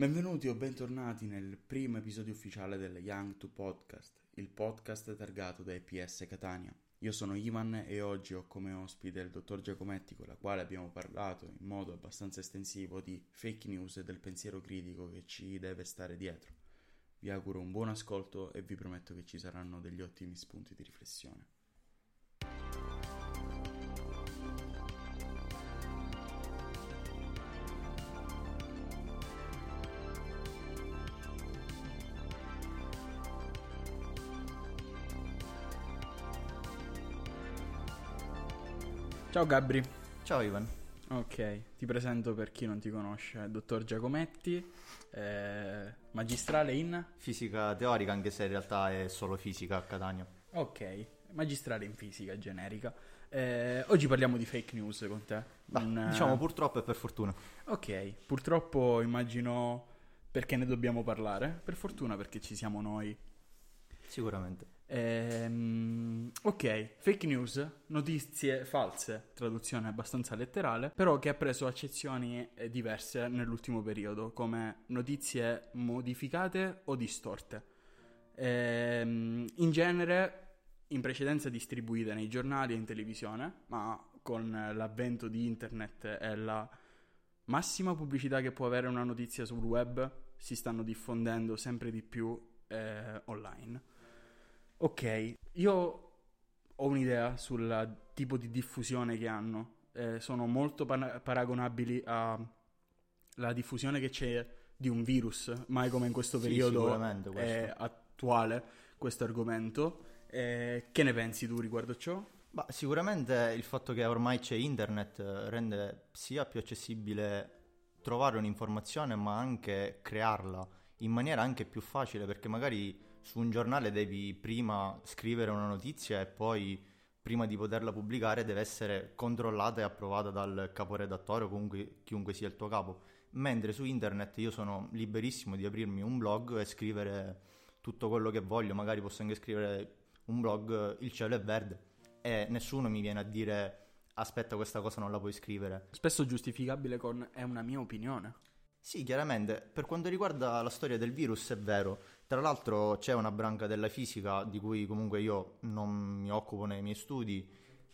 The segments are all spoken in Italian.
Benvenuti o bentornati nel primo episodio ufficiale del Young to Podcast, il podcast targato da EPS Catania. Io sono Ivan e oggi ho come ospite il dottor Giacometti con la quale abbiamo parlato in modo abbastanza estensivo di fake news e del pensiero critico che ci deve stare dietro. Vi auguro un buon ascolto e vi prometto che ci saranno degli ottimi spunti di riflessione. Ciao Gabri. Ciao Ivan. Ok, ti presento per chi non ti conosce, dottor Giacometti, eh, magistrale in... Fisica teorica, anche se in realtà è solo fisica a Catania. Ok, magistrale in fisica generica. Eh, oggi parliamo di fake news con te. Bah, Un, diciamo purtroppo e per fortuna. Ok, purtroppo immagino perché ne dobbiamo parlare, per fortuna perché ci siamo noi Sicuramente. Ehm, ok, fake news, notizie false, traduzione abbastanza letterale, però che ha preso accezioni eh, diverse nell'ultimo periodo, come notizie modificate o distorte. Ehm, in genere, in precedenza distribuite nei giornali e in televisione, ma con l'avvento di internet e la massima pubblicità che può avere una notizia sul web, si stanno diffondendo sempre di più eh, online. Ok, io ho un'idea sul tipo di diffusione che hanno. Eh, sono molto pan- paragonabili alla diffusione che c'è di un virus, mai come in questo periodo sì, è attuale questo argomento. Eh, che ne pensi tu riguardo ciò? Bah, sicuramente il fatto che ormai c'è internet rende sia più accessibile trovare un'informazione ma anche crearla in maniera anche più facile perché magari su un giornale devi prima scrivere una notizia e poi prima di poterla pubblicare deve essere controllata e approvata dal caporedattore o comunque chiunque sia il tuo capo. Mentre su internet io sono liberissimo di aprirmi un blog e scrivere tutto quello che voglio, magari posso anche scrivere un blog Il cielo è verde e nessuno mi viene a dire aspetta questa cosa non la puoi scrivere. Spesso giustificabile con è una mia opinione. Sì, chiaramente. Per quanto riguarda la storia del virus è vero. Tra l'altro c'è una branca della fisica di cui comunque io non mi occupo nei miei studi,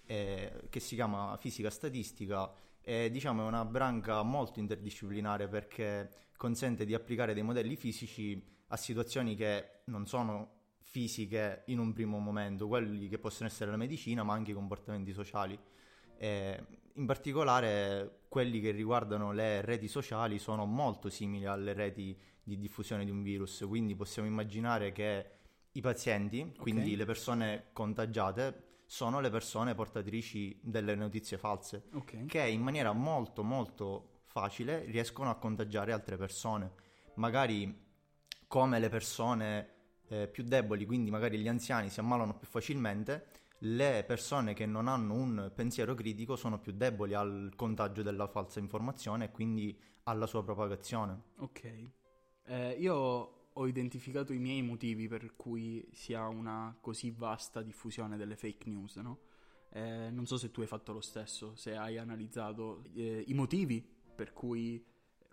eh, che si chiama fisica statistica e diciamo è una branca molto interdisciplinare perché consente di applicare dei modelli fisici a situazioni che non sono fisiche in un primo momento, quelli che possono essere la medicina ma anche i comportamenti sociali. Eh, in particolare quelli che riguardano le reti sociali sono molto simili alle reti di diffusione di un virus, quindi possiamo immaginare che i pazienti, quindi okay. le persone contagiate, sono le persone portatrici delle notizie false, okay. che in maniera molto molto facile riescono a contagiare altre persone. Magari come le persone eh, più deboli, quindi magari gli anziani si ammalano più facilmente, le persone che non hanno un pensiero critico sono più deboli al contagio della falsa informazione e quindi alla sua propagazione. Ok. Eh, io ho identificato i miei motivi per cui si ha una così vasta diffusione delle fake news, no? eh, non so se tu hai fatto lo stesso, se hai analizzato eh, i motivi per cui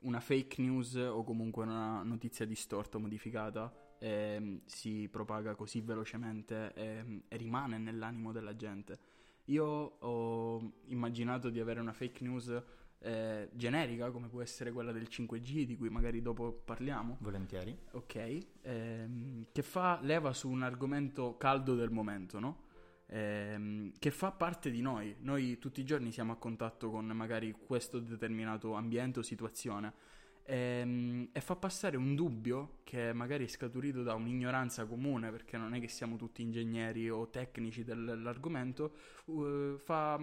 una fake news o comunque una notizia distorta o modificata eh, si propaga così velocemente e, e rimane nell'animo della gente. Io ho immaginato di avere una fake news eh, generica, come può essere quella del 5G, di cui magari dopo parliamo. Volentieri. Ok, ehm, che fa leva su un argomento caldo del momento, no? Ehm, che fa parte di noi. Noi tutti i giorni siamo a contatto con magari questo determinato ambiente o situazione e, ehm, e, fa passare un dubbio che magari è scaturito da un'ignoranza comune, perché non è che siamo tutti ingegneri o tecnici dell'argomento, uh, fa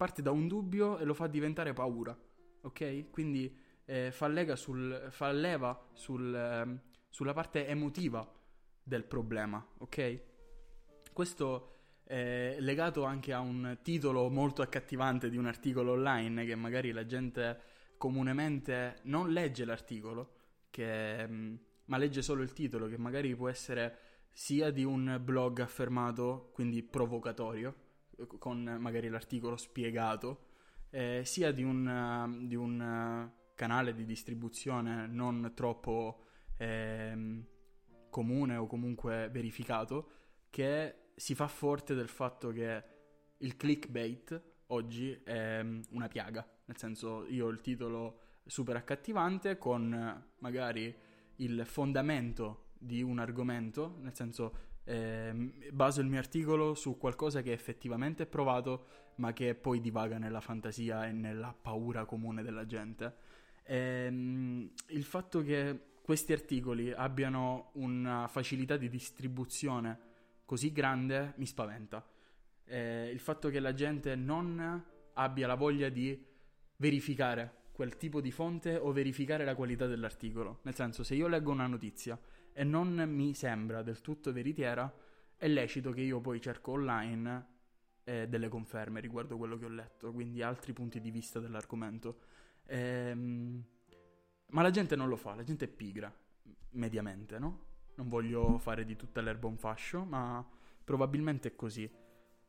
parte da un dubbio e lo fa diventare paura, ok? Quindi eh, fa, sul, fa, leva sul, eh, sulla parte emotiva del problema, ok? Questo è legato anche a un titolo molto accattivante di un articolo online che magari la gente comunemente non legge l'articolo, che, mm, ma legge solo il titolo, che magari può essere sia di un blog affermato, quindi provocatorio, con magari l'articolo spiegato, eh, sia di un, di un canale di distribuzione non troppo ehm, comune o comunque verificato che si fa forte del fatto che il clickbait oggi è mm, una piaga, nel senso io ho il titolo super accattivante con magari il fondamento di un argomento, nel senso eh, baso il mio articolo su qualcosa che effettivamente è provato, ma che poi divaga nella fantasia e nella paura comune della gente. Ehm, il fatto che questi articoli abbiano una facilità di distribuzione così grande mi spaventa. Eh, il fatto che la gente non abbia la voglia di verificare quel tipo di fonte o verificare la qualità dell'articolo. Nel senso, se io leggo una notizia e non mi sembra del tutto veritiera, è lecito che io poi cerco online eh, delle conferme riguardo quello che ho letto, quindi altri punti di vista dell'argomento. Ehm, ma la gente non lo fa, la gente è pigra, mediamente, no? Non voglio fare di tutta l'erba un fascio, ma probabilmente è così.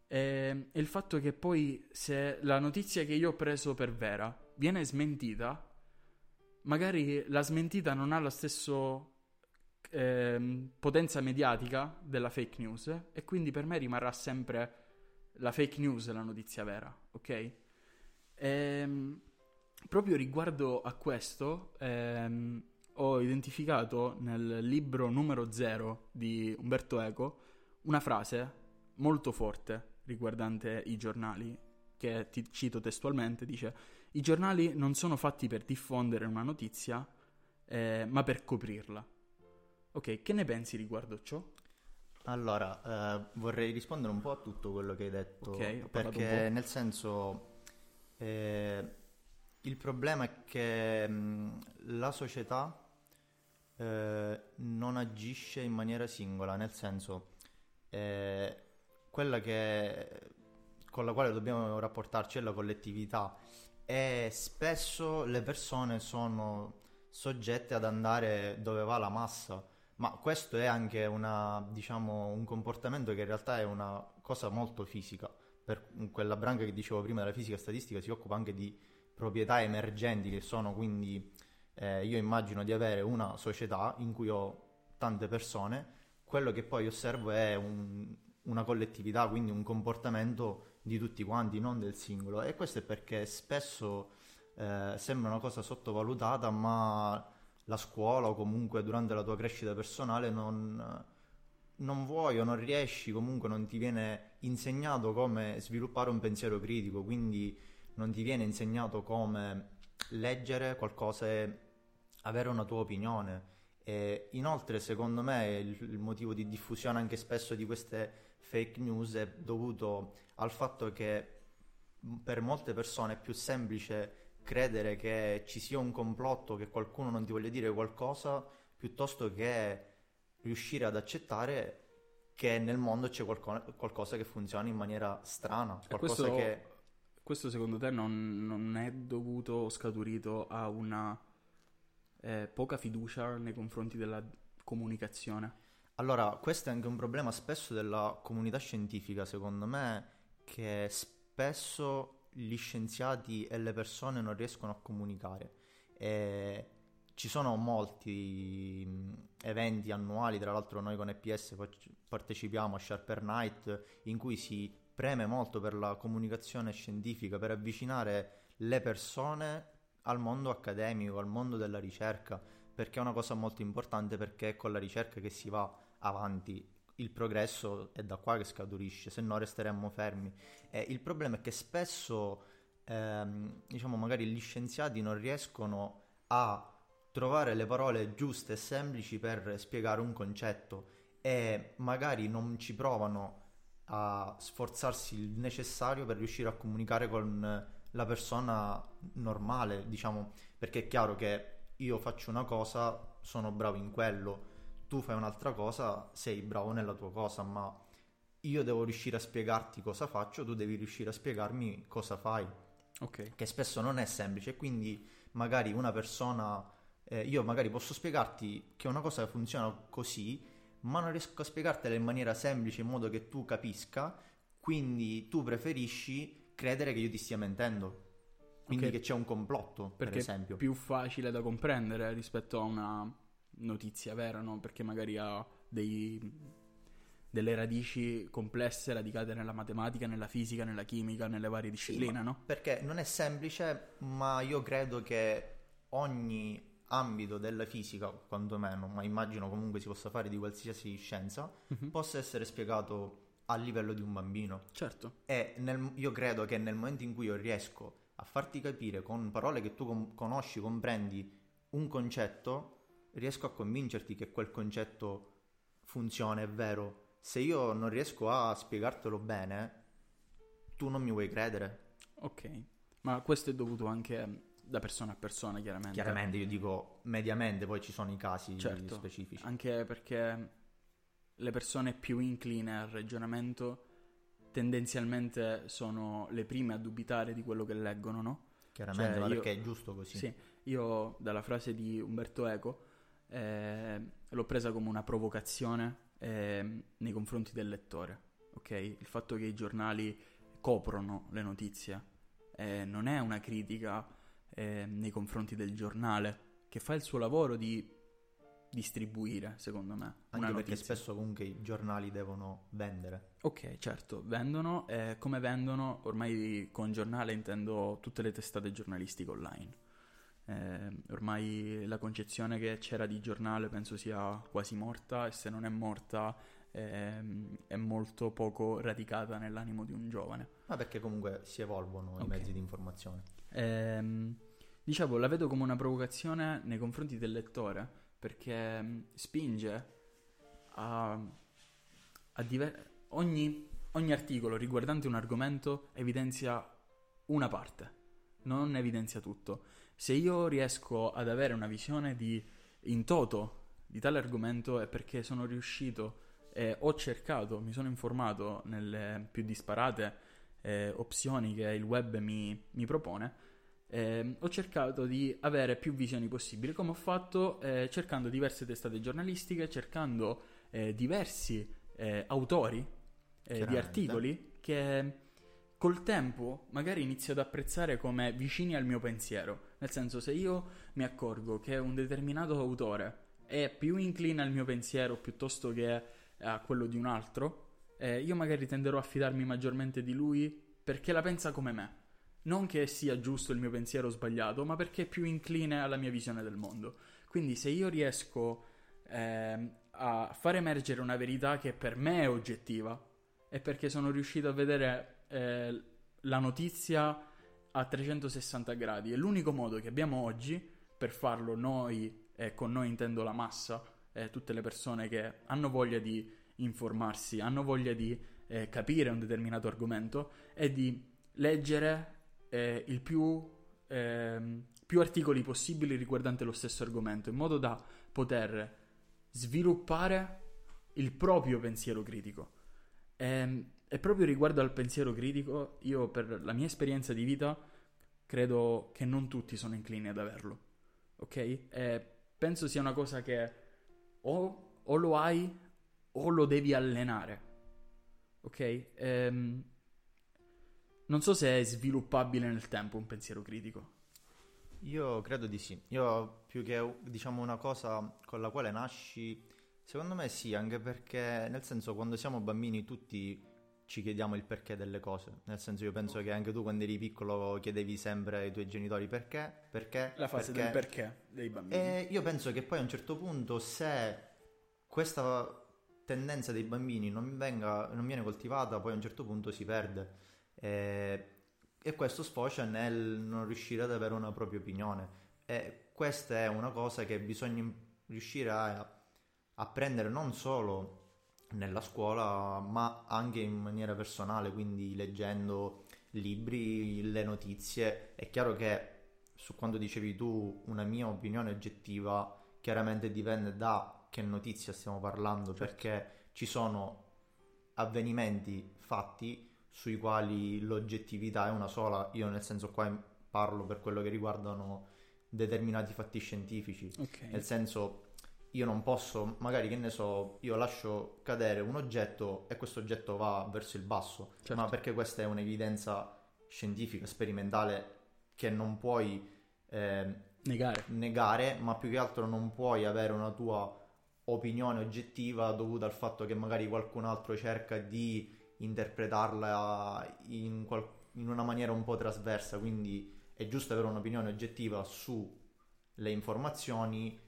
E, e il fatto che poi se la notizia che io ho preso per vera viene smentita, magari la smentita non ha la stessa eh, potenza mediatica della fake news e quindi per me rimarrà sempre la fake news la notizia vera, ok? Ehm, proprio riguardo a questo, ehm, ho identificato nel libro numero 0 di Umberto Eco una frase molto forte riguardante i giornali, che ti cito testualmente, dice i giornali non sono fatti per diffondere una notizia, eh, ma per coprirla. Ok, che ne pensi riguardo ciò? Allora, eh, vorrei rispondere un po' a tutto quello che hai detto, okay, perché nel senso eh, il problema è che mh, la società eh, non agisce in maniera singola, nel senso eh, quella che, con la quale dobbiamo rapportarci è la collettività e spesso le persone sono soggette ad andare dove va la massa, ma questo è anche una, diciamo, un comportamento che in realtà è una cosa molto fisica. Per quella branca che dicevo prima della fisica statistica si occupa anche di proprietà emergenti che sono quindi eh, io immagino di avere una società in cui ho tante persone, quello che poi osservo è un, una collettività, quindi un comportamento di tutti quanti, non del singolo. E questo è perché spesso eh, sembra una cosa sottovalutata, ma la scuola o comunque durante la tua crescita personale non, non vuoi o non riesci, comunque non ti viene insegnato come sviluppare un pensiero critico, quindi non ti viene insegnato come leggere qualcosa e avere una tua opinione. E inoltre, secondo me, il, il, motivo di diffusione anche spesso di queste fake news è dovuto al fatto che per molte persone è più semplice credere che ci sia un complotto, che qualcuno non ti voglia dire qualcosa, piuttosto che riuscire ad accettare che nel mondo c'è qualco- qualcosa che funziona in maniera strana, qualcosa questo... che questo secondo te non, non è dovuto o scaturito a una eh, poca fiducia nei confronti della comunicazione? Allora, questo è anche un problema spesso della comunità scientifica, secondo me, che spesso gli scienziati e le persone non riescono a comunicare. E ci sono molti eventi annuali, tra l'altro noi con EPS partecipiamo a Sharper Night, in cui si preme molto per la comunicazione scientifica, per avvicinare le persone al mondo accademico, al mondo della ricerca, perché è una cosa molto importante perché è con la ricerca che si va avanti. Il progresso è da qua che scaturisce, se no resteremmo fermi. E il problema è che spesso, ehm, diciamo, magari gli scienziati non riescono a trovare le parole giuste e semplici per spiegare un concetto e magari non ci provano a sforzarsi il necessario per riuscire a comunicare con la persona normale, diciamo, perché è chiaro che io faccio una cosa, sono bravo in quello, tu fai un'altra cosa, sei bravo nella tua cosa, ma io devo riuscire a spiegarti cosa faccio, tu devi riuscire a spiegarmi cosa fai. Ok. Che spesso non è semplice, quindi magari una persona, eh, io magari posso spiegarti che una cosa funziona così, ma non riesco a spiegartela in maniera semplice in modo che tu capisca, quindi tu preferisci credere che io ti stia mentendo. Quindi Ok. che c'è un complotto, Perché per esempio. è più facile da comprendere rispetto a una notizia vera, no? Perché magari ha dei- delle radici complesse radicate nella matematica, nella fisica, nella chimica, nelle varie discipline, ma- no? Perché non è semplice, ma io credo che ogni ambito della fisica, quantomeno, ma immagino comunque si possa fare di qualsiasi scienza, Mhm. possa essere spiegato a livello di un bambino. Certo, E nel- io credo che nel momento in cui io riesco a farti capire con parole che tu com- conosci, comprendi un concetto, riesco a convincerti che quel concetto funziona, è vero. Se io non riesco a spiegartelo bene, tu non mi vuoi credere. ok. Ma questo è dovuto anche da persona a persona, chiaramente. Chiaramente io dico mediamente, poi ci sono i casi Certo. specifici. Anche perché le persone più incline al ragionamento tendenzialmente sono le prime a dubitare di quello che leggono, no? Chiaramente, cioè, io- perché è giusto così. Sì, io dalla frase di Umberto Eco eh, l'ho presa come una provocazione eh, nei confronti del lettore, ok? Il fatto che i giornali coprono le notizie eh, non è una critica eh, nei confronti del giornale che fa il suo lavoro di distribuire, secondo me, Anche perché spesso comunque i giornali devono vendere. Ok, certo, vendono, eh, come vendono, ormai con giornale intendo tutte le testate giornalistiche online. Eh, ormai la concezione che c'era di giornale penso sia quasi morta e se non è morta ehm, è molto poco radicata nell'animo di un giovane. Ma perché comunque si evolvono i Ok. mezzi di informazione. Ehm, dicevo, la vedo come una provocazione nei confronti del lettore perché mh, spinge a, a diver- ogni, ogni articolo riguardante un argomento evidenzia una parte, non evidenzia tutto. Se io riesco ad avere una visione di in toto di tale argomento è perché sono riuscito e ho cercato, mi sono informato nelle più disparate eh, opzioni che il web mi, mi propone. eh, ho cercato di avere più visioni possibili, come ho fatto eh, cercando diverse testate giornalistiche, cercando eh, diversi eh, autori di articoli che col tempo magari inizio ad apprezzare come vicini al mio pensiero. Nel senso, se io mi accorgo che un determinato autore è più incline al mio pensiero piuttosto che a quello di un altro, eh, io magari tenderò a fidarmi maggiormente di lui perché la pensa come me. Non che sia giusto il mio pensiero sbagliato, ma perché è più incline alla mia visione del mondo. Quindi se io riesco ehm, a far emergere una verità che per me è oggettiva, è perché sono riuscito a vedere eh, la notizia a 360 gradi. E l'unico modo che abbiamo oggi per farlo noi, e con noi intendo la massa, e tutte le persone che hanno voglia di informarsi, hanno voglia di eh, capire un determinato argomento, è di leggere eh, il più, ehm, più articoli possibili riguardanti lo stesso argomento, in modo da poter sviluppare il proprio pensiero critico. Ehm, E, proprio riguardo al pensiero critico, io per la mia esperienza di vita credo che non tutti sono inclini ad averlo, ok? E penso sia una cosa che o, o lo hai o lo devi allenare, ok? Ehm, non so se è sviluppabile nel tempo un pensiero critico. Io credo di sì. Io più che diciamo una cosa con la quale nasci, secondo me sì, anche perché nel senso quando siamo bambini tutti ci chiediamo il perché delle cose. Nel senso io penso che anche tu quando eri piccolo chiedevi sempre ai tuoi genitori perché, perché, La fase perché. del perché dei bambini. E io penso che poi a un certo punto se questa tendenza dei bambini non, venga, non viene coltivata, poi a un certo punto si perde. E, e questo sfocia nel non riuscire ad avere una propria opinione. E questa è una cosa che bisogna riuscire a, a prendere non solo nella scuola, ma anche in maniera personale, quindi leggendo libri, le notizie. È chiaro che su quando dicevi tu una mia opinione oggettiva, chiaramente dipende da che notizia stiamo parlando, Certo. perché ci sono avvenimenti fatti sui quali l'oggettività è una sola. Io nel senso qua parlo per quello che riguardano determinati fatti scientifici. Ok. Nel senso, io non posso, magari che ne so, io lascio cadere un oggetto e questo oggetto va verso il basso, Certo. ma perché questa è un'evidenza scientifica, sperimentale che non puoi eh, Negare. negare, ma più che altro non puoi avere una tua opinione oggettiva dovuta al fatto che magari qualcun altro cerca di interpretarla in, qual- in una maniera un po' trasversa, quindi è giusto avere un'opinione oggettiva sulle informazioni,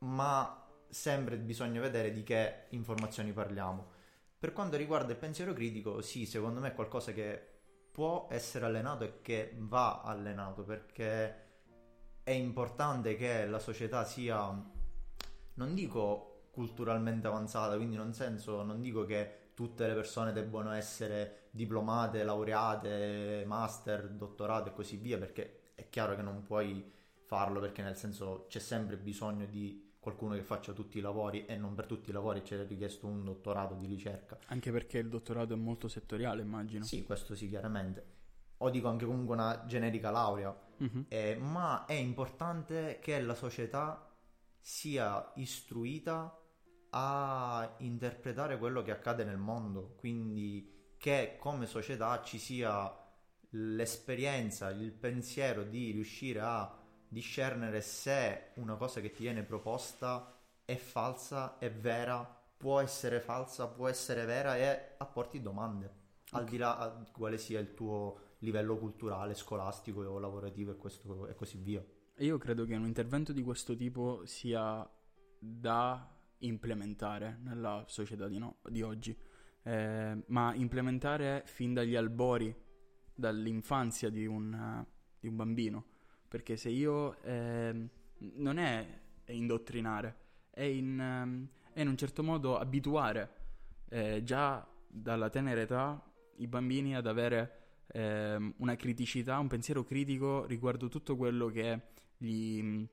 ma sempre bisogna vedere di che informazioni parliamo. Per quanto riguarda il pensiero critico, sì, secondo me è qualcosa che può essere allenato e che va allenato perché è importante che la società sia, non dico culturalmente avanzata, quindi non, senso, non dico che tutte le persone debbano essere diplomate, laureate, master, dottorate e così via, perché è chiaro che non puoi farlo perché nel senso c'è sempre bisogno di qualcuno che faccia tutti i lavori e non per tutti i lavori c'è richiesto un dottorato di ricerca. Anche perché il dottorato è molto settoriale, immagino. Sì, questo sì, chiaramente. O dico anche comunque una generica laurea, Mhm. eh, ma è importante che la società sia istruita a interpretare quello che accade nel mondo, quindi che come società ci sia l'esperienza, il pensiero di riuscire a discernere se una cosa che ti viene proposta è falsa, è vera, può essere falsa, può essere vera e apporti domande, al di là di quale sia il tuo livello culturale, scolastico o lavorativo e, questo, e così via. Io credo che un intervento di questo tipo sia da implementare nella società di, no- di oggi, Eh, ma implementare fin dagli albori, dall'infanzia di un, eh, di un bambino, perché se io ehm, non è indottrinare, è in, ehm, è in un certo modo abituare eh, già dalla tenera età i bambini ad avere ehm, una criticità, un pensiero critico riguardo tutto quello che gli,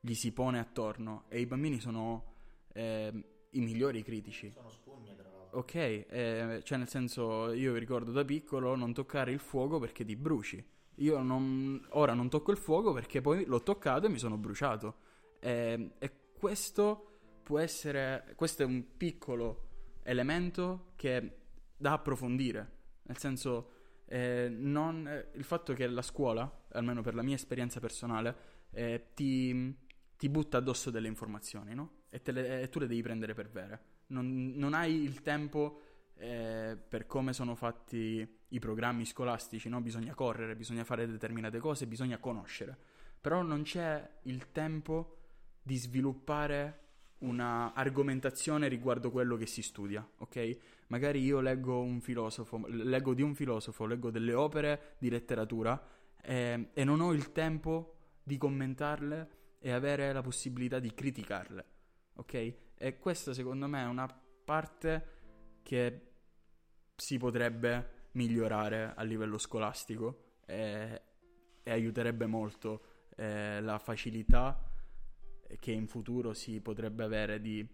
gli si pone attorno e i bambini sono ehm, i migliori critici. Sono spugne, tra l'altro. Ok, eh, cioè nel senso io ricordo da piccolo non toccare il fuoco perché ti bruci. Io non- ora non tocco il fuoco perché poi l'ho toccato e mi sono bruciato. Eh, e questo può essere, questo è un piccolo elemento che da approfondire. Nel senso, eh, non- eh, il fatto che la scuola, almeno per la mia esperienza personale, eh, ti, ti butta addosso delle informazioni, no? E, le- e tu le devi prendere per vere. Non, non hai il tempo eh, per come sono fatti i programmi scolastici, no? Bisogna correre, bisogna fare determinate cose, bisogna conoscere. Però non c'è il tempo di sviluppare una argomentazione riguardo quello che si studia, ok? Magari io leggo un filosofo, leggo di un filosofo, leggo delle opere di letteratura eh, e non ho il tempo di commentarle e avere la possibilità di criticarle, ok? E questa secondo me è una parte che si potrebbe migliorare a livello scolastico e, e aiuterebbe molto eh, la facilità che in futuro si potrebbe avere di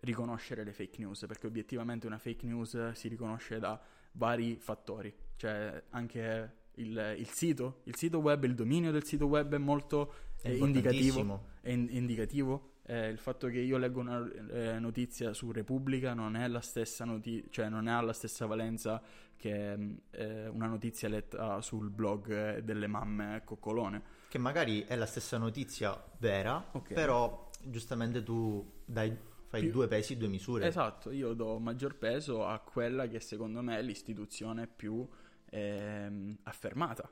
riconoscere le fake news, perché obiettivamente una fake news si riconosce da vari fattori, cioè anche il, il sito, il sito web, il dominio del sito web è molto È eh, indicativo, è in- indicativo. Eh, il fatto che io leggo una eh, notizia su Repubblica non è la stessa notizia, cioè non ha la stessa valenza che mh, eh, una notizia letta sul blog eh, delle mamme coccolone. Che magari è la stessa notizia vera, Ok. però giustamente tu dai, fai Più- due pesi, due misure. Esatto, io do maggior peso a quella che secondo me è l'istituzione più ehm, affermata.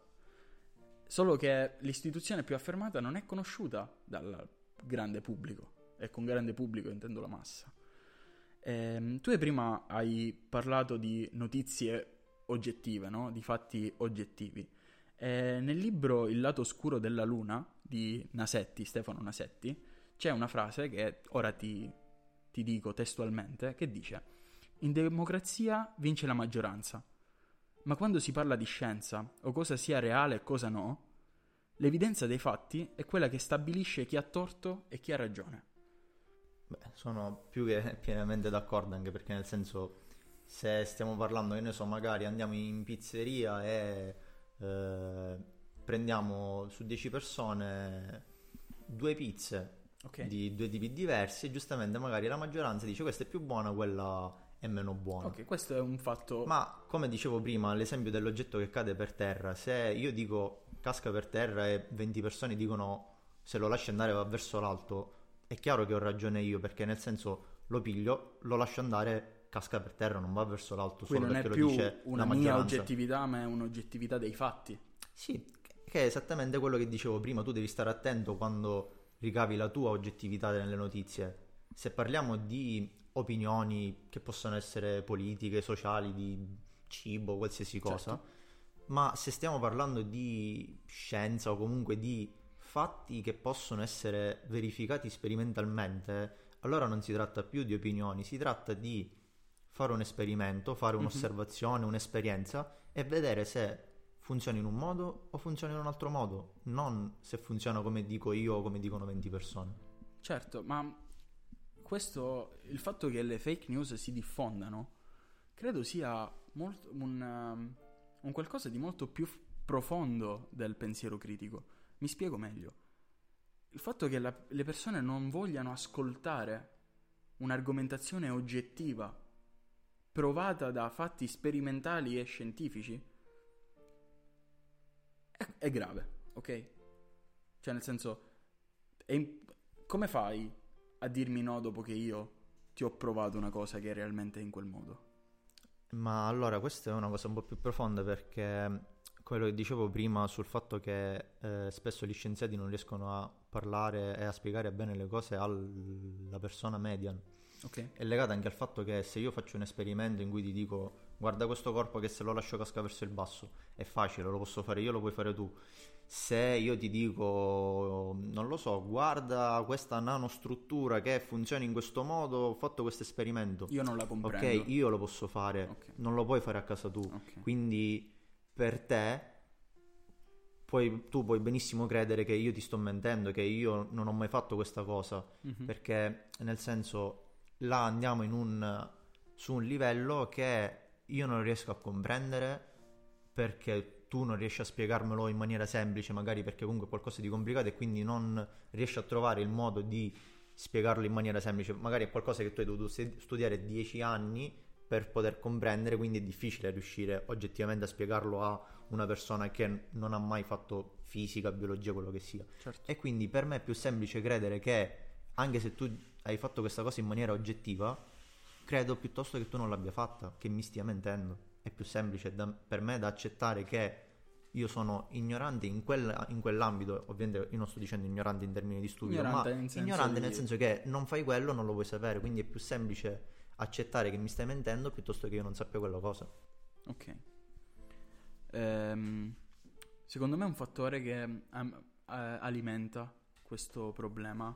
Solo che l'istituzione più affermata non è conosciuta dal grande pubblico, e con grande pubblico intendo la massa. Ehm, tu prima hai parlato di notizie oggettive, no? Di fatti oggettivi. Eh, nel libro Il lato oscuro della luna di Nasetti, Stefano Nasetti, c'è una frase che ora ti, ti dico testualmente, che dice In democrazia vince la maggioranza, ma quando si parla di scienza o cosa sia reale e cosa no, l'evidenza dei fatti è quella che stabilisce chi ha torto e chi ha ragione. Beh, sono più che pienamente d'accordo, anche perché nel senso, se stiamo parlando, che ne so, magari andiamo in pizzeria e eh, prendiamo su 10 persone due pizze Ok? di due tipi diversi e giustamente magari la maggioranza dice questa è più buona, quella è meno buona. Ok, questo è un fatto... Ma come dicevo prima, l'esempio dell'oggetto che cade per terra, se io dico casca per terra e 20 persone dicono se lo lasci andare va verso l'alto, è chiaro che ho ragione io perché nel senso lo piglio, lo lascio andare, casca per terra, non va verso l'alto Quindi solo non è perché più lo dice una mia oggettività, ma è un'oggettività dei fatti. Sì, che è esattamente quello che dicevo prima, tu devi stare attento quando ricavi la tua oggettività nelle notizie. Se parliamo di opinioni che possono essere politiche, sociali, di cibo, qualsiasi cosa, Certo. Ma se stiamo parlando di scienza o comunque di fatti che possono essere verificati sperimentalmente, allora non si tratta più di opinioni, si tratta di fare un esperimento, fare Mhm. un'osservazione, un'esperienza e vedere se funziona in un modo o funziona in un altro modo, non se funziona come dico io o come dicono 20 persone. Certo, ma questo, il fatto che le fake news si diffondano, credo sia molto- un, um, un qualcosa di molto più profondo del pensiero critico. Mi spiego meglio. Il fatto che la- le persone non vogliano ascoltare un'argomentazione oggettiva, provata da fatti sperimentali e scientifici, è, è grave, ok? Cioè, nel senso, im- come fai a dirmi no dopo che io ti ho provato una cosa che realmente è in quel modo? Ma allora questa è una cosa un po' più profonda perché quello che dicevo prima sul fatto che eh, spesso gli scienziati non riescono a parlare e a spiegare bene le cose alla persona media Ok? è legato anche al fatto che se io faccio un esperimento in cui ti dico guarda questo corpo che se lo lascio casca verso il basso è facile, lo posso fare io, lo puoi fare tu. Se io ti dico, non lo so, guarda questa nanostruttura che funziona in questo modo, ho fatto questo esperimento. Io non la Ok, comprendo. io lo posso fare, Ok. non lo puoi fare a casa tu. Ok. Quindi per te puoi- tu puoi benissimo credere che io ti sto mentendo, che io non ho mai fatto questa cosa, Mhm. perché nel senso là andiamo in un, su un livello che io non riesco a comprendere perché tu non riesci a spiegarmelo in maniera semplice, magari perché comunque è qualcosa di complicato e quindi non riesci a trovare il modo di spiegarlo in maniera semplice, magari è qualcosa che tu hai dovuto stu- studiare dieci anni per poter comprendere, quindi è difficile riuscire oggettivamente a spiegarlo a una persona che non ha mai fatto fisica, biologia, quello che sia. Certo. E quindi per me è più semplice credere che, anche se tu hai fatto questa cosa in maniera oggettiva, credo piuttosto che tu non l'abbia fatta, che mi stia mentendo. È più semplice da- per me da accettare che io sono ignorante in, quella- in quell'ambito, ovviamente io non sto dicendo ignorante in termini di studio, Ignorante ma senso ignorante di- nel senso che non fai quello, non lo vuoi sapere, quindi è più semplice accettare che mi stai mentendo piuttosto che io non sappia quella cosa. Ok. Ehm, secondo me un fattore che eh, alimenta questo problema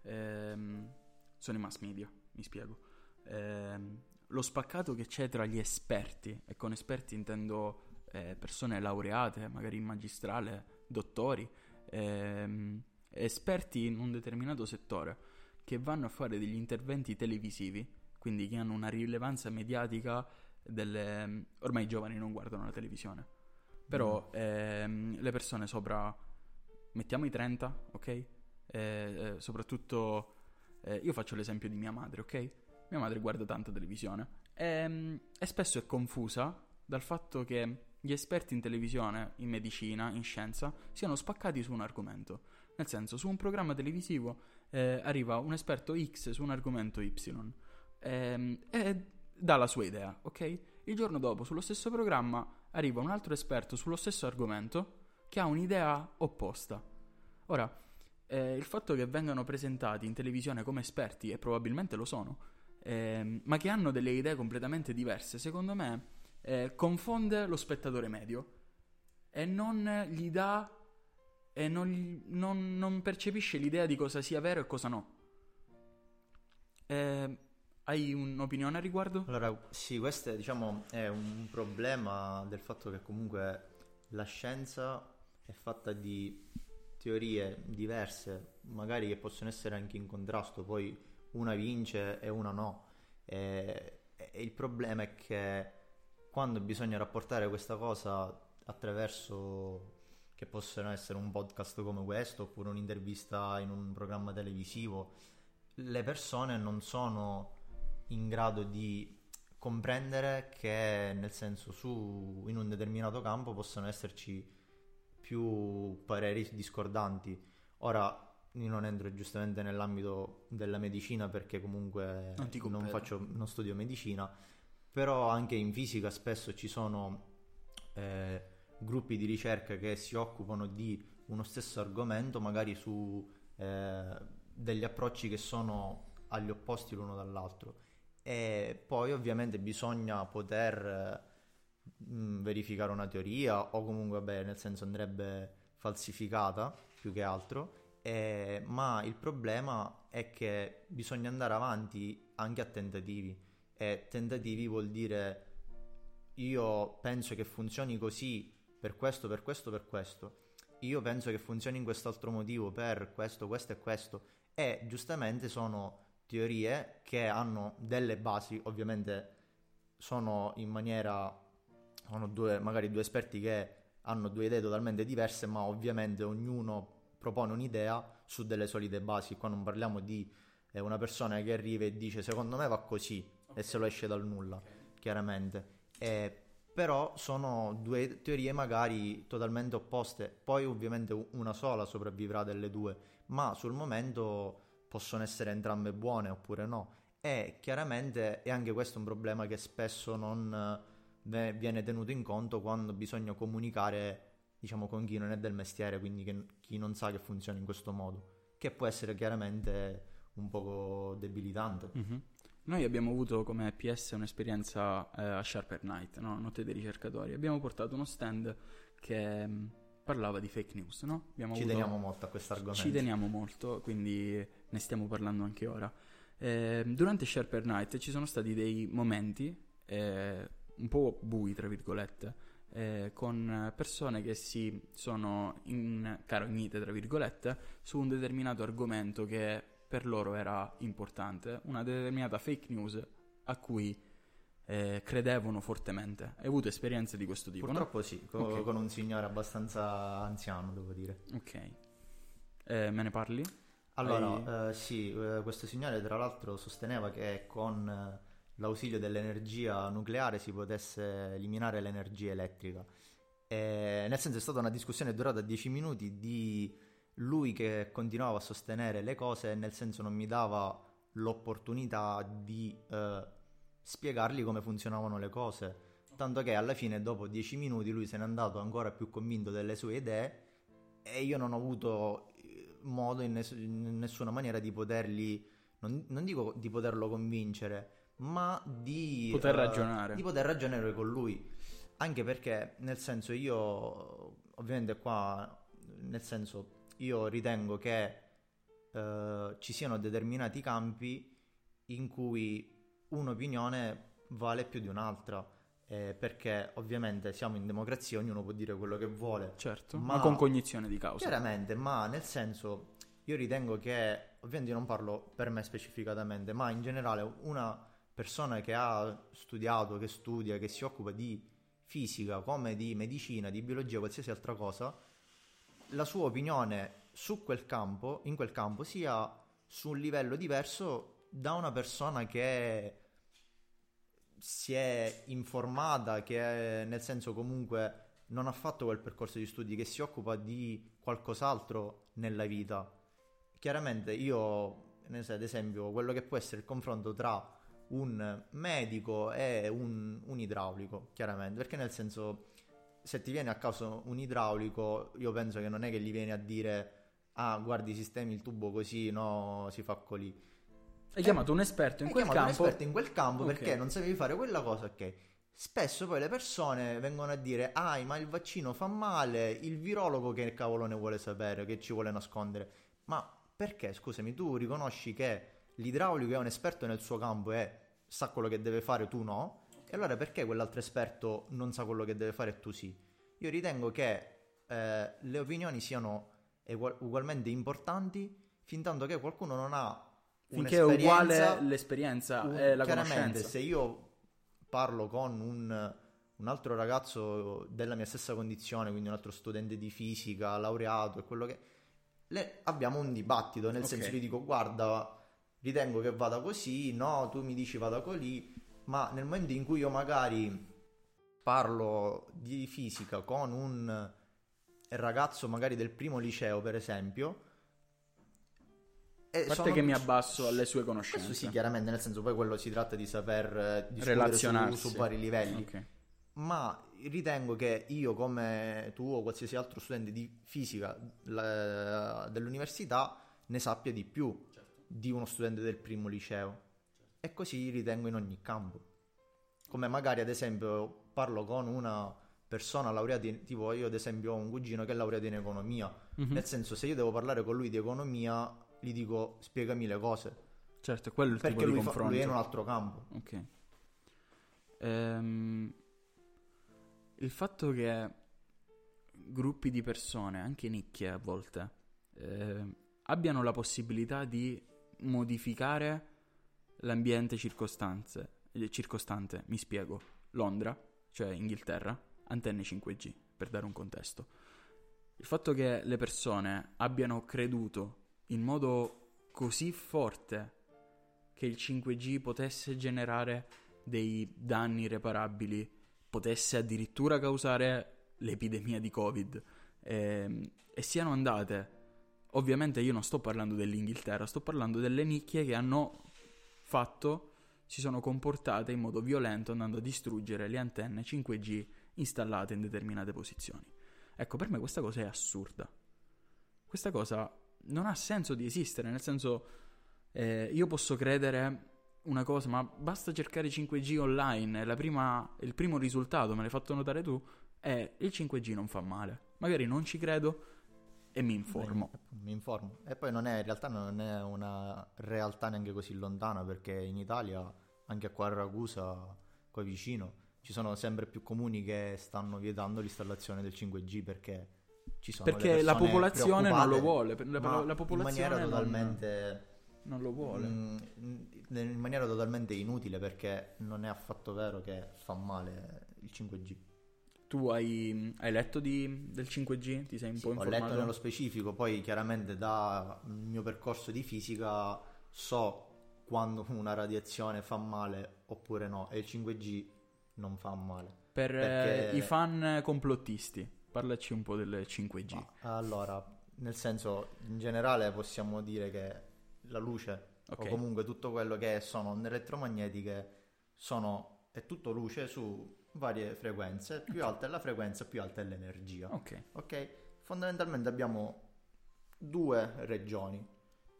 ehm, sono i mass media, mi spiego. Ehm, lo spaccato che c'è tra gli esperti, e con esperti intendo eh, persone laureate, magari in magistrale, dottori, ehm, esperti in un determinato settore, che vanno a fare degli interventi televisivi, quindi che hanno una rilevanza mediatica delle... Ormai i giovani non guardano la televisione, però ehm, le persone sopra, mettiamo i 30, ok? Eh, eh, soprattutto, eh, io faccio l'esempio di mia madre, ok? Mia madre guarda tanta televisione ehm, e spesso è confusa dal fatto che gli esperti in televisione, in medicina, in scienza, siano spaccati su un argomento. Nel senso, su un programma televisivo eh, arriva un esperto X su un argomento Y ehm, e dà la sua idea, ok? Il giorno dopo, sullo stesso programma, arriva un altro esperto sullo stesso argomento che ha un'idea opposta. Ora, eh, il fatto che vengano presentati in televisione come esperti, e probabilmente lo sono, ehm, ma che hanno delle idee completamente diverse, secondo me eh, confonde lo spettatore medio e non gli dà e non, non- non percepisce l'idea di cosa sia vero e cosa no. Eh, hai un'opinione a riguardo? Allora, sì, questo è, diciamo, è un problema del fatto che comunque la scienza è fatta di teorie diverse, magari che possono essere anche in contrasto, poi una vince e una no. E, e il problema è che quando bisogna rapportare questa cosa attraverso che possono essere un podcast come questo oppure un'intervista in un programma televisivo, le persone non sono in grado di comprendere che nel senso su in un determinato campo possono esserci più pareri discordanti. Ora io non entro giustamente nell'ambito della medicina perché comunque Non non, faccio, non studio medicina, però anche in fisica spesso ci sono eh, gruppi di ricerca che si occupano di uno stesso argomento, magari su eh, degli approcci che sono agli opposti l'uno dall'altro. E poi ovviamente bisogna poter mh, verificare una teoria o comunque, vabbè, nel senso andrebbe falsificata più che altro. Eh, ma il problema è che bisogna andare avanti anche a tentativi e tentativi vuol dire io penso che funzioni così per questo, per questo, per questo. Io penso che funzioni in quest'altro motivo per questo, questo e questo. E giustamente sono teorie che hanno delle basi, ovviamente sono in maniera, sono due, magari due esperti che hanno due idee totalmente diverse, ma ovviamente ognuno propone un'idea su delle solide basi. Qua non parliamo di eh, una persona che arriva e dice secondo me va così e se lo esce dal nulla, chiaramente. Eh, però sono due teorie magari totalmente opposte. Poi ovviamente una sola sopravvivrà delle due, ma sul momento possono essere entrambe buone oppure no. E chiaramente è anche questo un problema che spesso non eh, viene tenuto in conto quando bisogna comunicare, diciamo, con chi non è del mestiere, quindi che- chi non sa che funziona in questo modo, che può essere chiaramente un poco debilitante. Mhm. Noi abbiamo avuto come PS un'esperienza eh, a Sharper Night, no? Notte dei ricercatori. Abbiamo portato uno stand che mh, parlava di fake news, no? Abbiamo Ci avuto- teniamo molto a questo argomento. Ci teniamo molto, quindi ne stiamo parlando anche ora. Eh, durante Sharper Night ci sono stati dei momenti eh, un po' bui, tra virgolette, eh, con persone che si sono incarognite, tra virgolette, su un determinato argomento che per loro era importante, una determinata fake news a cui eh, credevano fortemente. Hai avuto esperienze di questo tipo, no? Purtroppo sì, co- Ok. con un signore abbastanza anziano, devo dire. Ok. Eh, me ne parli? Allora, eh, sì, eh, questo signore tra l'altro sosteneva che con l'ausilio dell'energia nucleare si potesse eliminare l'energia elettrica. E, nel senso è stata una discussione durata 10 minuti di lui che continuava a sostenere le cose, nel senso non mi dava l'opportunità di eh, spiegargli come funzionavano le cose. Tanto che alla fine, dopo 10 minuti, lui se n'è andato ancora più convinto delle sue idee e io non ho avuto eh, modo in, ness- in nessuna maniera di poterli, non, non dico di poterlo convincere, ma di Poter eh, ragionare. Di poter ragionare con lui. Anche perché, nel senso, io ovviamente qua, nel senso, io ritengo che eh, ci siano determinati campi in cui un'opinione vale più di un'altra. eh, perché ovviamente siamo in democrazia, ognuno può dire quello che vuole. Certo, Ma- ma, con cognizione di causa. Chiaramente, ma nel senso, io ritengo che, ovviamente io non parlo per me specificatamente, ma in generale una persona che ha studiato, che studia, che si occupa di fisica, come di medicina, di biologia, qualsiasi altra cosa, la sua opinione su quel campo, in quel campo, sia su un livello diverso da una persona che si è informata, che è, nel senso comunque non ha fatto quel percorso di studi, che si occupa di qualcos'altro nella vita. Chiaramente io, ad esempio, quello che può essere il confronto tra un medico e un, un idraulico, chiaramente, perché nel senso, se ti viene a caso un idraulico, io penso che non è che gli vieni a dire, ah, guardi, sistemi il tubo così, no, si fa così. Hai chiamato un esperto in Hai quel chiamato un campo. esperto in quel campo Ok. perché non sapevi fare quella cosa, ok. Spesso poi le persone vengono a dire, ah, ma il vaccino fa male, il virologo che cavolo ne vuole sapere, che ci vuole nascondere. Ma perché, scusami, tu riconosci che l'idraulico è un esperto nel suo campo e sa quello che deve fare, tu no? E allora perché quell'altro esperto non sa quello che deve fare e tu sì? Io ritengo che eh, le opinioni siano egual- ugualmente importanti fin tanto che qualcuno non ha Finché è uguale l'esperienza un- la chiaramente, se io parlo con un, un altro ragazzo della mia stessa condizione, quindi un altro studente di fisica, laureato e quello che... le- abbiamo un dibattito, nel Ok. senso gli dico guarda, ritengo che vada così, no, tu mi dici vada così, ma nel momento in cui io magari parlo di fisica con un ragazzo magari del primo liceo, per esempio. A parte che mi abbasso alle sue conoscenze. Questo sì, chiaramente, nel senso poi quello si tratta di saper eh, Relazionarsi. su, su vari livelli. Ok. Ma ritengo che io, come tu o qualsiasi altro studente di fisica la- dell'università, ne sappia di più di uno studente del primo liceo. E così ritengo in ogni campo. Come magari, ad esempio, parlo con una persona laureata in... tipo io ad esempio ho un cugino che è laureato in economia. Mhm. Nel senso, se io devo parlare con lui di economia, gli dico spiegami le cose. Certo, quello è il Perché tipo di lui, fa- confronto. lui è in un altro campo. Ok. Ehm, il fatto che gruppi di persone, anche nicchie a volte, eh, abbiano la possibilità di modificare l'ambiente eh, circostante, mi spiego. Londra, cioè Inghilterra, antenne 5G, per dare un contesto. Il fatto che le persone abbiano creduto in modo così forte che il 5G potesse generare dei danni irreparabili, potesse addirittura causare l'epidemia di Covid ehm, e siano andate. Ovviamente io non sto parlando dell'Inghilterra, sto parlando delle nicchie che hanno fatto, si sono comportate in modo violento andando a distruggere le antenne 5G installate in determinate posizioni. Ecco, per me questa cosa è assurda. Questa cosa non ha senso di esistere, nel senso eh, io posso credere una cosa, ma basta cercare 5G online, prima- il primo risultato, me l'hai fatto notare tu, è il 5G non fa male. Magari non ci credo e mi informo. Mi informo. E poi non è, in realtà non è una realtà neanche così lontana perché in Italia, anche qua a Ragusa, qua vicino, ci sono sempre più comuni che stanno vietando l'installazione del 5G perché ci sono le Perché la popolazione non lo vuole, la, ma la popolazione in maniera non- totalmente non, lo vuole. mm, in maniera totalmente inutile perché non è affatto vero che fa male il 5G. Tu hai, hai letto di- del 5G? Ti sei un Sì, po' ho informato? letto nello specifico, poi chiaramente dal mio percorso di fisica so quando una radiazione fa male oppure no e il 5G non fa male. Per eh, perché- i fan complottisti, parlaci un po' del 5G. Ma, allora, nel senso, in generale possiamo dire che la luce Ok. o comunque tutto quello che sono onde elettromagnetiche sono, è tutto luce su varie frequenze, più alta è la frequenza, più alta è l'energia. Ok, Ok? Fondamentalmente abbiamo due regioni.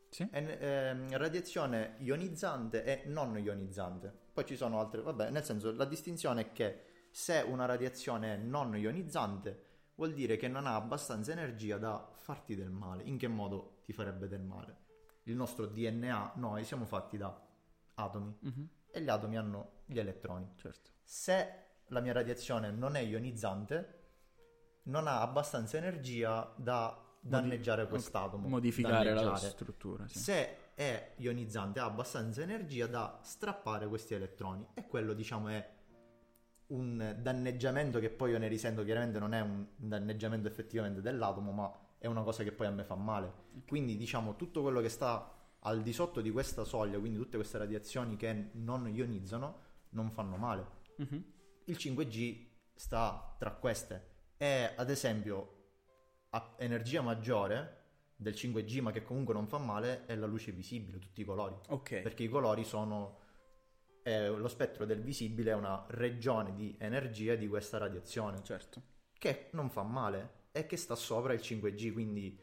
sì. En- ehm, radiazione ionizzante e non ionizzante. Poi ci sono altre, vabbè, nel senso la distinzione è che se una radiazione è non ionizzante vuol dire che non ha abbastanza energia da farti del male. In che modo ti farebbe del male? Il nostro DNA, noi siamo fatti da atomi Mhm, e gli atomi hanno gli elettroni. certo. Se la mia radiazione non è ionizzante, non ha abbastanza energia da danneggiare quest'atomo. Modificare la danneggiare. struttura, sì. Se è ionizzante ha abbastanza energia da strappare questi elettroni e quello diciamo è un danneggiamento che poi io ne risento chiaramente non è un danneggiamento effettivamente dell'atomo ma è una cosa che poi a me fa male quindi diciamo tutto quello che sta al di sotto di questa soglia quindi tutte queste radiazioni che non ionizzano non fanno male Mhm. Il 5G sta tra queste. E ad esempio a energia maggiore del 5G ma che comunque non fa male è la luce visibile, tutti i colori. Ok, perché i colori sono eh, lo spettro del visibile è una regione di energia di questa radiazione. Certo. che non fa male e che sta sopra il 5G quindi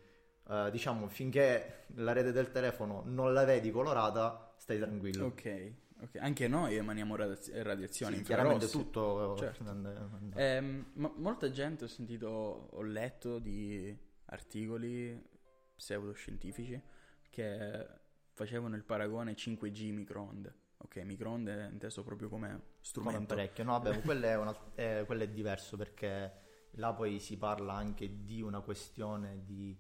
eh, diciamo finché la rete del telefono non la vedi colorata stai tranquillo. Ok, ok. Anche noi emaniamo radaz- radiazioni Sì, chiaramente tutto Certo. Ehm, ma- molta gente ho sentito, ho letto di articoli pseudoscientifici che facevano il paragone 5G microonde. Ok, microonde è inteso proprio come come strumento. parecchio no vabbè quello è, una- eh, quello è diverso perché là poi si parla anche di una questione di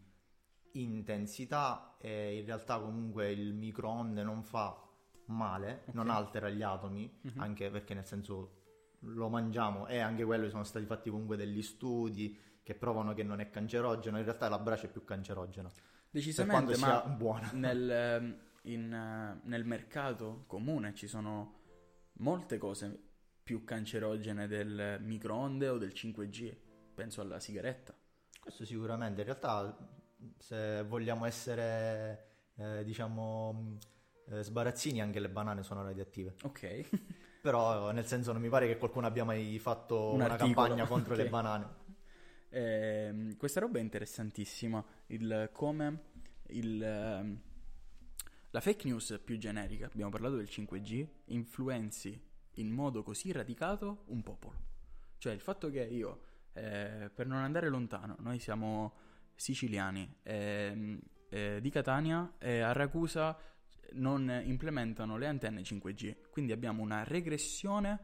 intensità e in realtà comunque il microonde non fa male Ok. non altera gli atomi Mhm. anche perché nel senso lo mangiamo e anche quello sono stati fatti comunque degli studi che provano che non è cancerogeno in realtà la brace è più cancerogena per Decisamente, sia ma buona nel, ehm, in, eh, nel mercato comune ci sono molte cose più cancerogene del microonde o del 5G. Penso alla sigaretta. Questo sicuramente, in realtà se vogliamo essere, eh, diciamo, eh, sbarazzini, anche le banane sono radioattive. Ok. Però nel senso non mi pare che qualcuno abbia mai fatto Un una articolo, campagna contro ok. le banane. Ehm, questa roba è interessantissima. Il come il, ehm, la fake news più generica, abbiamo parlato del 5G, influenzi in modo così radicato un popolo. Cioè il fatto che io, eh, per non andare lontano, noi siamo siciliani, ehm, eh, di Catania e a Ragusa non implementano le antenne 5G, quindi abbiamo una regressione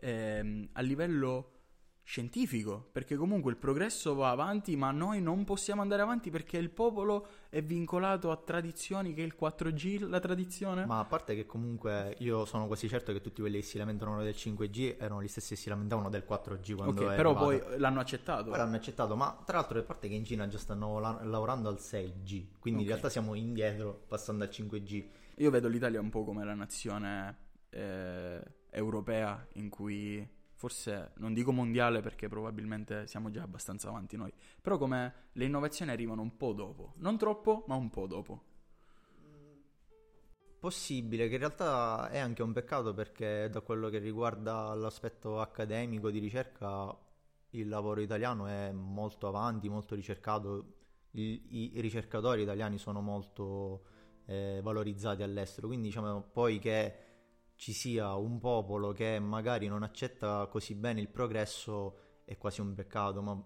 ehm, a livello scientifico, perché comunque il progresso va avanti, ma noi non possiamo andare avanti perché il popolo è vincolato a tradizioni che il 4G, la tradizione. Ma a parte che comunque io sono quasi certo che tutti quelli che si lamentano del 5G erano gli stessi che si lamentavano del 4G quando ok, però arrivato. poi l'hanno accettato. Poi l'hanno accettato, ma tra l'altro a parte che in Cina già stanno la- lavorando al 6G, quindi Ok. in realtà siamo indietro passando al 5G. Io vedo l'Italia un po' come la nazione eh, europea in cui forse non dico mondiale perché probabilmente siamo già abbastanza avanti noi, però come le innovazioni arrivano un po' dopo, non troppo, ma un po' dopo. Possibile, che in realtà è anche un peccato perché da quello che riguarda l'aspetto accademico di ricerca il lavoro italiano è molto avanti, molto ricercato, I, i ricercatori italiani sono molto eh, valorizzati all'estero, quindi diciamo poi che ci sia un popolo che magari non accetta così bene il progresso è quasi un peccato, ma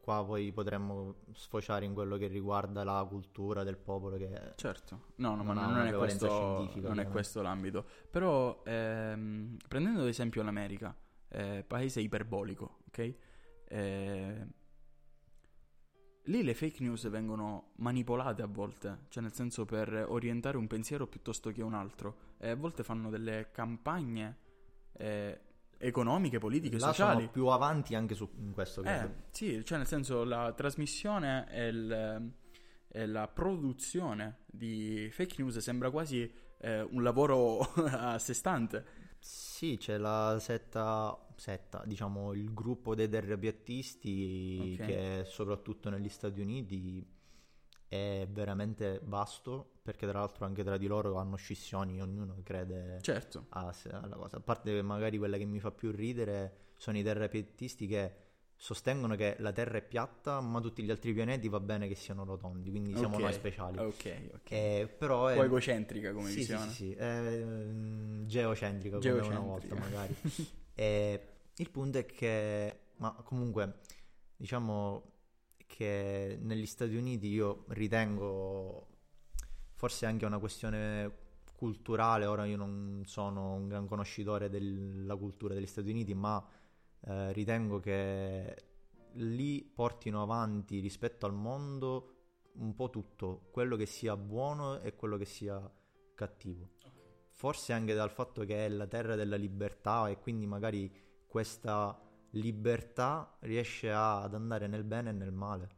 qua poi potremmo sfociare in quello che riguarda la cultura del popolo che Certo, no, no, ma Non non, è questo, non è questo l'ambito. Però, ehm, prendendo ad esempio l'America, eh, paese iperbolico, ok? Eh, lì le fake news vengono manipolate a volte, cioè nel senso per orientare un pensiero piuttosto che un altro. E a volte fanno delle campagne eh, economiche, politiche, là sociali. sono più avanti anche su in questo. Eh, sì, cioè nel senso la trasmissione e, il- e la produzione di fake news sembra quasi eh, un lavoro a sé stante. Sì, c'è la setta, setta, diciamo il gruppo dei terrapiattisti Ok. che soprattutto negli Stati Uniti è veramente vasto perché tra l'altro anche tra di loro hanno scissioni, ognuno crede Certo, a alla cosa. A parte che magari quella che mi fa più ridere sono i terrapiattisti che sostengono che la Terra è piatta ma tutti gli altri pianeti va bene che siano rotondi, quindi siamo Ok, noi speciali. ok, ok. Eh, però è... Un po' egocentrica come Sì, sì, visione. sì, sì, è, mm, geocentrica come una Geocentrica. volta magari. E il punto è che, ma comunque, diciamo che negli Stati Uniti io ritengo, forse anche una questione culturale, ora io non sono un gran conoscitore della cultura degli Stati Uniti, ma eh, ritengo che lì portino avanti rispetto al mondo un po' tutto, quello che sia buono e quello che sia cattivo. Forse anche dal fatto che è la terra della libertà e quindi magari questa libertà riesce a- ad andare nel bene e nel male.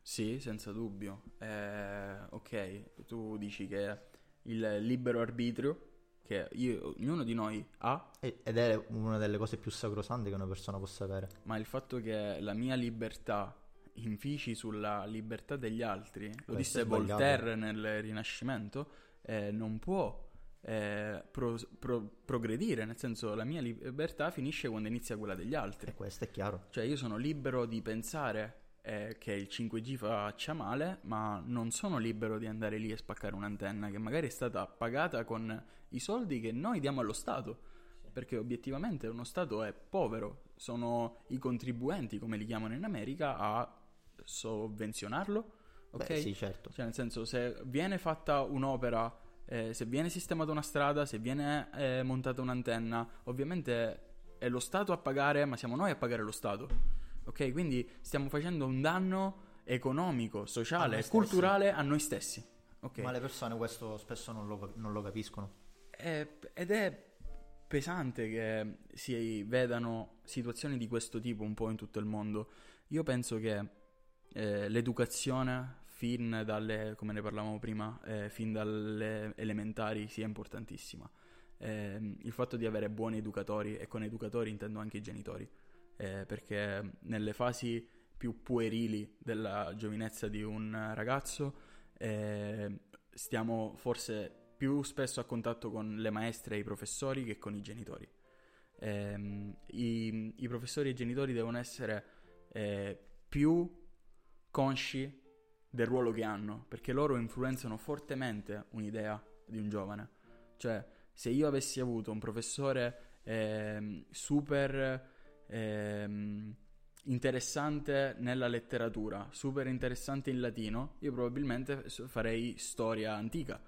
Sì, senza dubbio. Eh, ok, tu dici che il libero arbitrio che io- ognuno di noi ha Ed è una delle cose più sacrosante che una persona possa avere. Ma il fatto che la mia libertà infici sulla libertà degli altri, lo Questo disse. Voltaire nel Rinascimento, eh, non può eh, pro- pro- progredire, nel senso la mia libertà finisce quando inizia quella degli altri. E questo è chiaro. Cioè io sono libero di pensare eh, che il 5G faccia male, ma non sono libero di andare lì e spaccare un'antenna che magari è stata pagata con i soldi che noi diamo allo Stato. Perché obiettivamente uno Stato è povero, sono i contribuenti, come li chiamano in America, a sovvenzionarlo. Ok? Beh, sì, certo. Cioè, nel senso, se viene fatta un'opera, eh, se viene sistemata una strada, se viene eh, montata un'antenna, ovviamente è lo Stato a pagare, ma siamo noi a pagare lo Stato. Ok? Quindi stiamo facendo un danno economico, A sociale stessi. culturale a noi stessi. Ok? Ma le persone questo spesso non lo, non lo capiscono. È- ed è pesante che si vedano situazioni di questo tipo un po' in tutto il mondo. Io penso che eh, l'educazione fin dalle, come ne parlavamo prima, eh, fin dalle elementari sia importantissima. Ehm, il fatto di avere buoni educatori, e con educatori intendo anche i genitori, eh, perché nelle fasi più puerili della giovinezza di un ragazzo, eh, stiamo forse più spesso a contatto con le maestre e i professori che con i genitori. Eh, i, i, professori e i genitori devono essere eh, più consci del ruolo che hanno, perché loro influenzano fortemente un'idea di un giovane. Cioè, se io avessi avuto un professore eh, super eh, interessante nella letteratura, super interessante in latino, io probabilmente farei storia antica.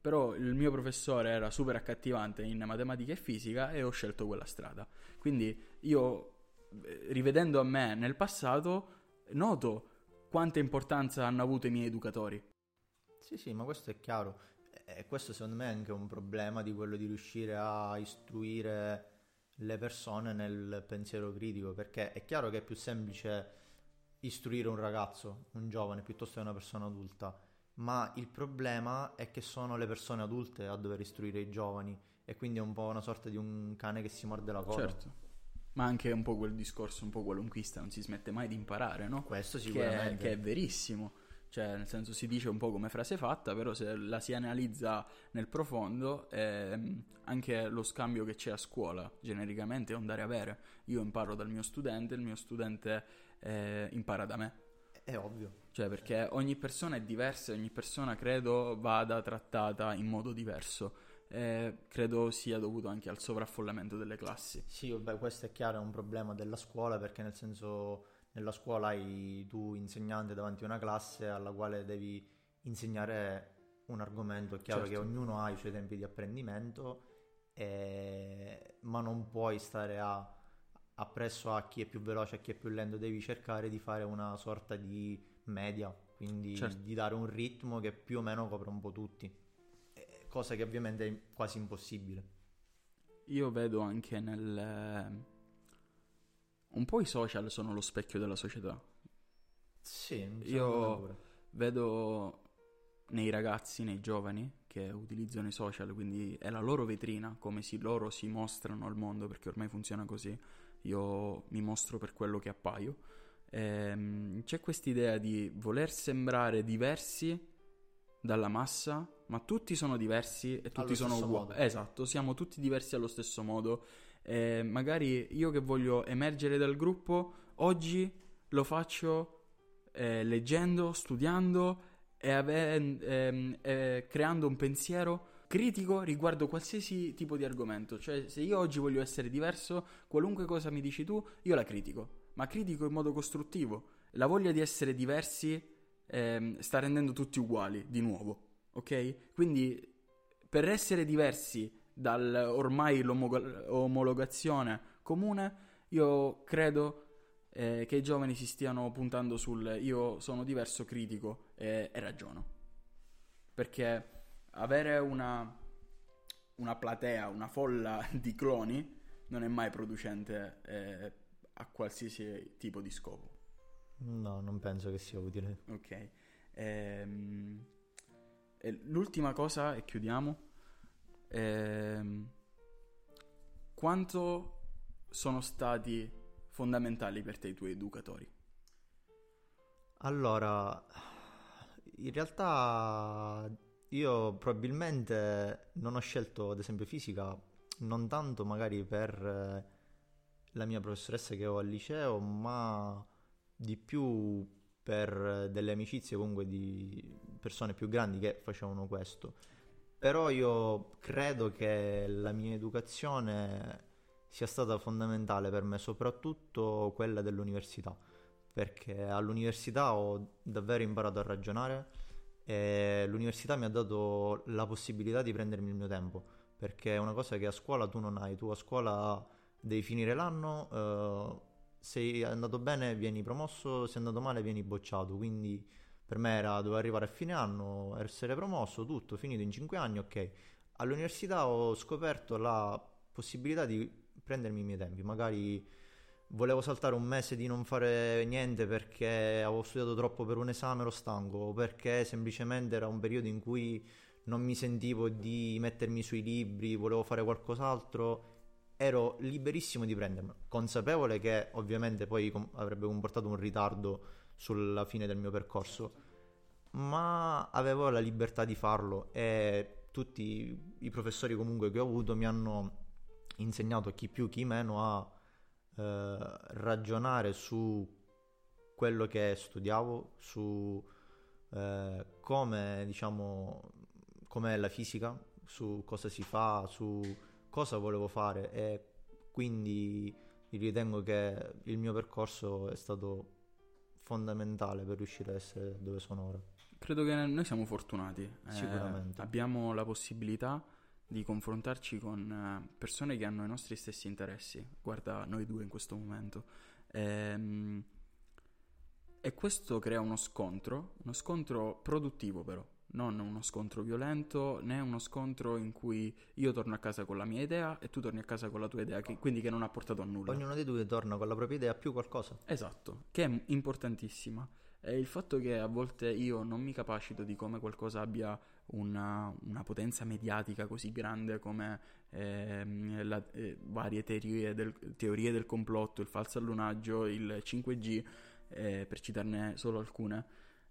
Però il mio professore era super accattivante in matematica e fisica e ho scelto quella strada. Quindi io, eh, rivedendo a me nel passato, noto quanta importanza hanno avuto i miei educatori. Sì, sì, ma questo è chiaro. E questo secondo me è anche un problema di quello di riuscire a istruire le persone nel pensiero critico, perché è chiaro che è più semplice istruire un ragazzo, un giovane, piuttosto che una persona adulta, ma il problema è che sono le persone adulte a dover istruire i giovani e quindi è un po' una sorta di un cane che si morde la coda. Certo. Ma anche un po' quel discorso un po' qualunquista, non si smette mai di imparare, no? Questo sicuramente. Che è, che è verissimo cioè nel senso si dice un po' come frase fatta, però se la si analizza nel profondo, ehm, anche lo scambio che c'è a scuola genericamente è un dare avere. Io imparo dal mio studente, il mio studente eh, impara da me. È ovvio. Cioè perché ogni persona è diversa e ogni persona credo vada trattata in modo diverso. Eh, credo sia dovuto anche al sovraffollamento delle classi. Sì, vabbè, questo è chiaro, è un problema della scuola perché nel senso nella scuola hai tu insegnante davanti a una classe alla quale devi insegnare un argomento, è chiaro certo. che ognuno ha i suoi tempi di apprendimento, e... ma non puoi stare a... appresso a chi è più veloce, a chi è più lento, devi cercare di fare una sorta di media, quindi certo. di dare un ritmo che più o meno copre un po' tutti, cosa che ovviamente è quasi impossibile. Io vedo anche nel un po' i social sono lo specchio della società. Sì, io vedo nei ragazzi, nei giovani che utilizzano i social, quindi è la loro vetrina, come si, loro si mostrano al mondo, perché ormai funziona così. Io mi mostro per quello che appaio. Ehm, c'è questa idea di voler sembrare diversi dalla massa, ma tutti sono diversi e tutti allo sono uguali. Esatto, siamo tutti diversi allo stesso modo eh, magari io che voglio emergere dal gruppo, oggi lo faccio eh, leggendo, studiando e ave- eh, creando un pensiero critico riguardo qualsiasi tipo di argomento. Cioè, se io oggi voglio essere diverso, qualunque cosa mi dici tu, io la critico, ma critico in modo costruttivo. La voglia di essere diversi ehm, sta rendendo tutti uguali, di nuovo, ok? Quindi per essere diversi dal ormai l'omologazione comune, io credo eh, che i giovani si stiano puntando sul io sono diverso critico e, e ragiono. Perché avere una, una, platea, una folla di cloni non è mai producente eh, a qualsiasi tipo di scopo. No, non penso che sia utile. Ok. Ehm, l'ultima cosa, e chiudiamo, ehm, quanto sono stati fondamentali per te i tuoi educatori? Allora, in realtà io probabilmente non ho scelto ad esempio fisica non tanto magari per eh, la mia professoressa che ho al liceo, ma di più per delle amicizie comunque di persone più grandi che facevano questo. Però io credo che la mia educazione sia stata fondamentale per me, soprattutto quella dell'università, perché all'università ho davvero imparato a ragionare e l'università mi ha dato la possibilità di prendermi il mio tempo, perché è una cosa che a scuola tu non hai, tu a scuola devi finire l'anno, eh, sei andato bene vieni promosso, se è andato male vieni bocciato, quindi per me era, dovevo arrivare a fine anno, essere promosso, tutto, finito in 5 anni, ok. All'università ho scoperto la possibilità di prendermi i miei tempi, magari volevo saltare un mese di non fare niente perché avevo studiato troppo per un esame, ero stanco, o perché semplicemente era un periodo in cui non mi sentivo di mettermi sui libri, volevo fare qualcos'altro. Ero liberissimo di prendermelo, consapevole che ovviamente poi com- avrebbe comportato un ritardo sulla fine del mio percorso, ma avevo la libertà di farlo e tutti i professori comunque che ho avuto mi hanno insegnato chi più chi meno a eh, ragionare su quello che studiavo, su eh, come diciamo com'è la fisica, su cosa si fa, su cosa volevo fare e quindi ritengo che il mio percorso è stato fondamentale per riuscire a essere dove sono ora. Credo che noi siamo fortunati. Eh, Sicuramente. abbiamo la possibilità di confrontarci con eh, persone che hanno i nostri stessi interessi. Guarda noi due in questo momento. Ehm, e questo crea uno scontro, uno scontro produttivo però, non uno scontro violento né uno scontro in cui io torno a casa con la mia idea e tu torni a casa con la tua idea, che, quindi che non ha portato a nulla. Ognuno dei due torna con la propria idea più qualcosa. Esatto, che è importantissima. E il fatto che a volte io non mi capacito di come qualcosa abbia una, una potenza mediatica così grande come ehm, la, eh, varie teorie del, teorie del complotto, il falso allunaggio, il 5G, eh, per citarne solo alcune,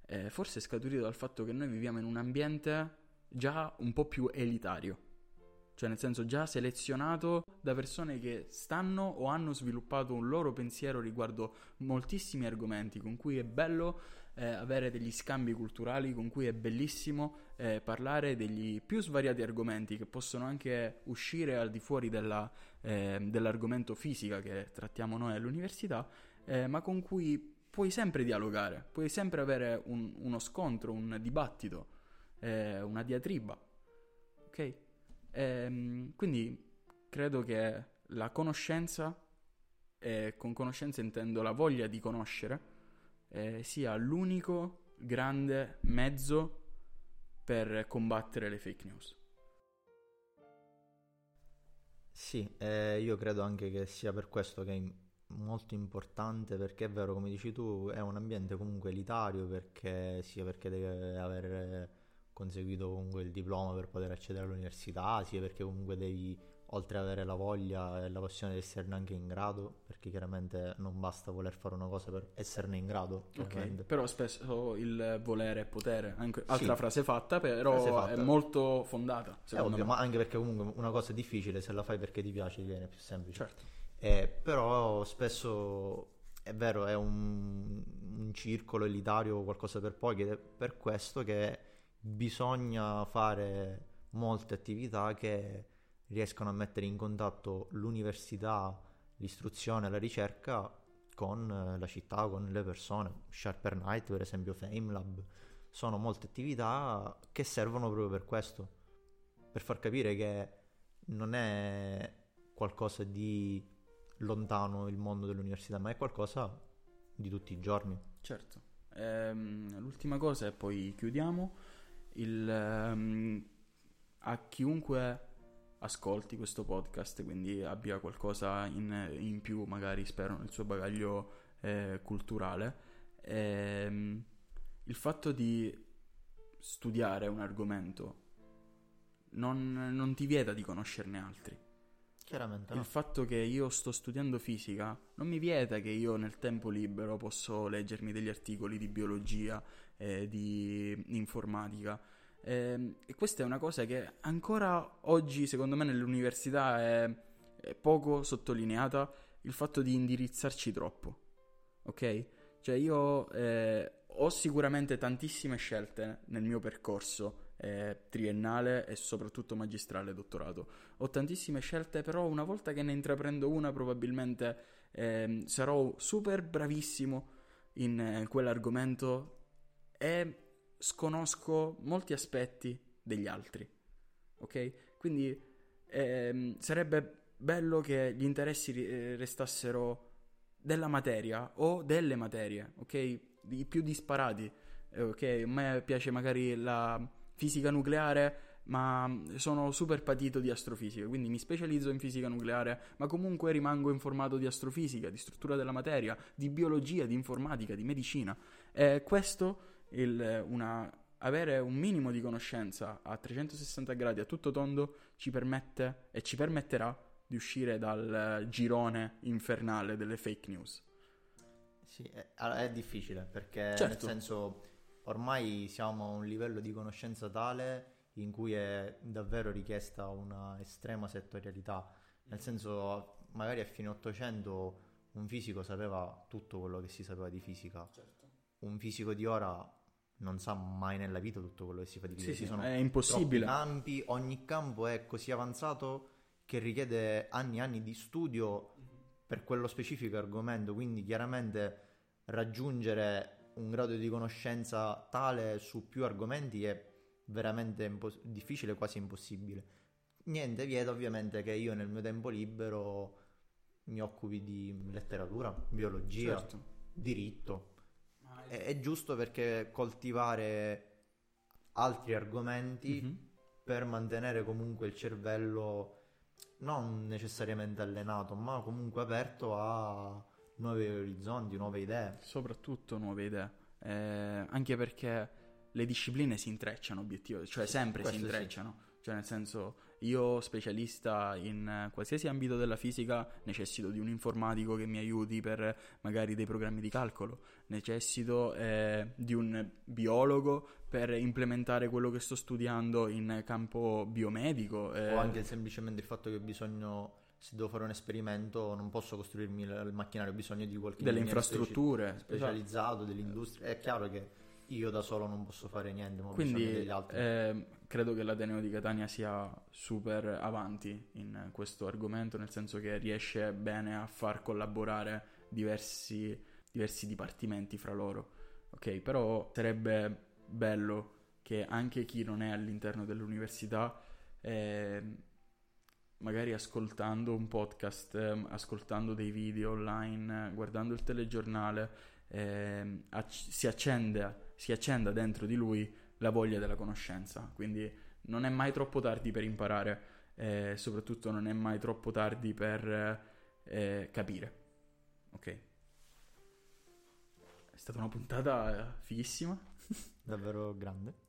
eh, forse è scaturito dal fatto che noi viviamo in un ambiente già un po' più elitario. Cioè, nel senso, già selezionato da persone che stanno o hanno sviluppato un loro pensiero riguardo moltissimi argomenti, con cui è bello eh, avere degli scambi culturali, con cui è bellissimo eh, parlare degli più svariati argomenti che possono anche uscire al di fuori della, eh, dell'argomento fisica che trattiamo noi all'università, eh, ma con cui puoi sempre dialogare, puoi sempre avere un, uno scontro, un dibattito, eh, una diatriba. Ok? Ehm, quindi credo che la conoscenza, e con conoscenza intendo la voglia di conoscere, eh, sia l'unico grande mezzo per combattere le fake news. Sì, eh, io credo anche che sia per questo che molto importante, perché è vero, come dici tu, è un ambiente comunque elitario, perché sia perché deve aver conseguito comunque il diploma per poter accedere all'università, sia perché comunque devi, oltre ad avere la voglia e la passione di esserne anche in grado, perché chiaramente non basta voler fare una cosa per esserne in grado. Ok, però spesso il volere è potere, anche, altra Sì. frase fatta, però Frase fatta. è molto fondata, È ovvio, me. ma anche perché comunque una cosa è difficile, se la fai perché ti piace diviene più semplice. Certo. Eh, però spesso è vero, è un, un circolo elitario, qualcosa per pochi, ed è per questo che bisogna fare molte attività che riescano a mettere in contatto l'università, l'istruzione, la ricerca con eh, la città, con le persone. Sharper Night, per esempio, FameLab, sono molte attività che servono proprio per questo, per far capire che non è qualcosa di lontano il mondo dell'università, ma è qualcosa di tutti i giorni. Certo. Ehm, l'ultima cosa e poi chiudiamo. Il, ehm, a chiunque ascolti questo podcast, quindi abbia qualcosa in, in più, magari spero, nel suo bagaglio eh, culturale, ehm, il fatto di studiare un argomento non, non ti vieta di conoscerne altri. Chiaramente Il fatto che io sto studiando fisica non mi vieta che io nel tempo libero posso leggermi degli articoli di biologia, eh, di informatica. Ehm, e questa è una cosa che ancora oggi, secondo me, nell'università è, è poco sottolineata, il fatto di indirizzarci troppo. Ok? Cioè io eh, ho sicuramente tantissime scelte nel mio percorso eh, triennale e soprattutto magistrale dottorato. Ho tantissime scelte, però una volta che ne intraprendo una probabilmente ehm, sarò super bravissimo in eh, quell'argomento e sconosco molti aspetti degli altri. Ok? Quindi ehm, sarebbe bello che gli interessi eh, restassero della materia o delle materie, ok? I più disparati. Eh, ok, a me piace magari la fisica nucleare, ma sono super patito di astrofisica, quindi mi specializzo in fisica nucleare, ma comunque rimango informato di astrofisica, di struttura della materia, di biologia, di informatica, di medicina. E questo, il, una, avere un minimo di conoscenza a 360 gradi a tutto tondo, ci permette e ci permetterà di uscire dal girone infernale delle fake news. Sì, è, è difficile perché Certo. nel senso ormai siamo a un livello di conoscenza tale in cui è davvero richiesta una estrema settorialità. Nel senso, magari a fine 800 un fisico sapeva tutto quello che si sapeva di fisica. Un fisico di ora non sa mai nella vita tutto quello che si fa di fisica. Sì, sì, è impossibile. campi, ogni campo è così avanzato che richiede anni e anni di studio per quello specifico argomento, quindi chiaramente raggiungere un grado di conoscenza tale su più argomenti è veramente impos- difficile, quasi impossibile. Niente vieta ovviamente che io nel mio tempo libero mi occupi di letteratura, biologia, Certo. diritto. È, è giusto perché coltivare altri argomenti Mhm. per mantenere comunque il cervello non necessariamente allenato, ma comunque aperto a nuovi orizzonti, nuove idee. Soprattutto nuove idee. Eh, anche perché le discipline si intrecciano, obiettivo, cioè sempre si questo sì. intrecciano. Cioè, nel senso, io specialista in qualsiasi ambito della fisica necessito di un informatico che mi aiuti per magari dei programmi di calcolo, necessito eh, di un biologo per implementare quello che sto studiando in campo biomedico. eh, O anche semplicemente il fatto che ho bisogno, se devo fare un esperimento, non posso costruirmi il macchinario, ho bisogno di qualche delle infrastrutture. esatto. specializzato, dell'industria. È chiaro che io da solo non posso fare niente, ma Quindi bisogno degli altri. eh, credo che l'Ateneo di Catania sia super avanti in questo argomento, nel senso che riesce bene a far collaborare diversi, diversi dipartimenti fra loro. Ok, però sarebbe bello che anche chi non è all'interno dell'università, eh, magari ascoltando un podcast, ehm, ascoltando dei video online, guardando il telegiornale, ehm, acc- si accende si accenda dentro di lui la voglia della conoscenza. Quindi non è mai troppo tardi per imparare, e soprattutto non è mai troppo tardi per eh, capire. Ok. È stata una puntata eh, fighissima. Davvero grande.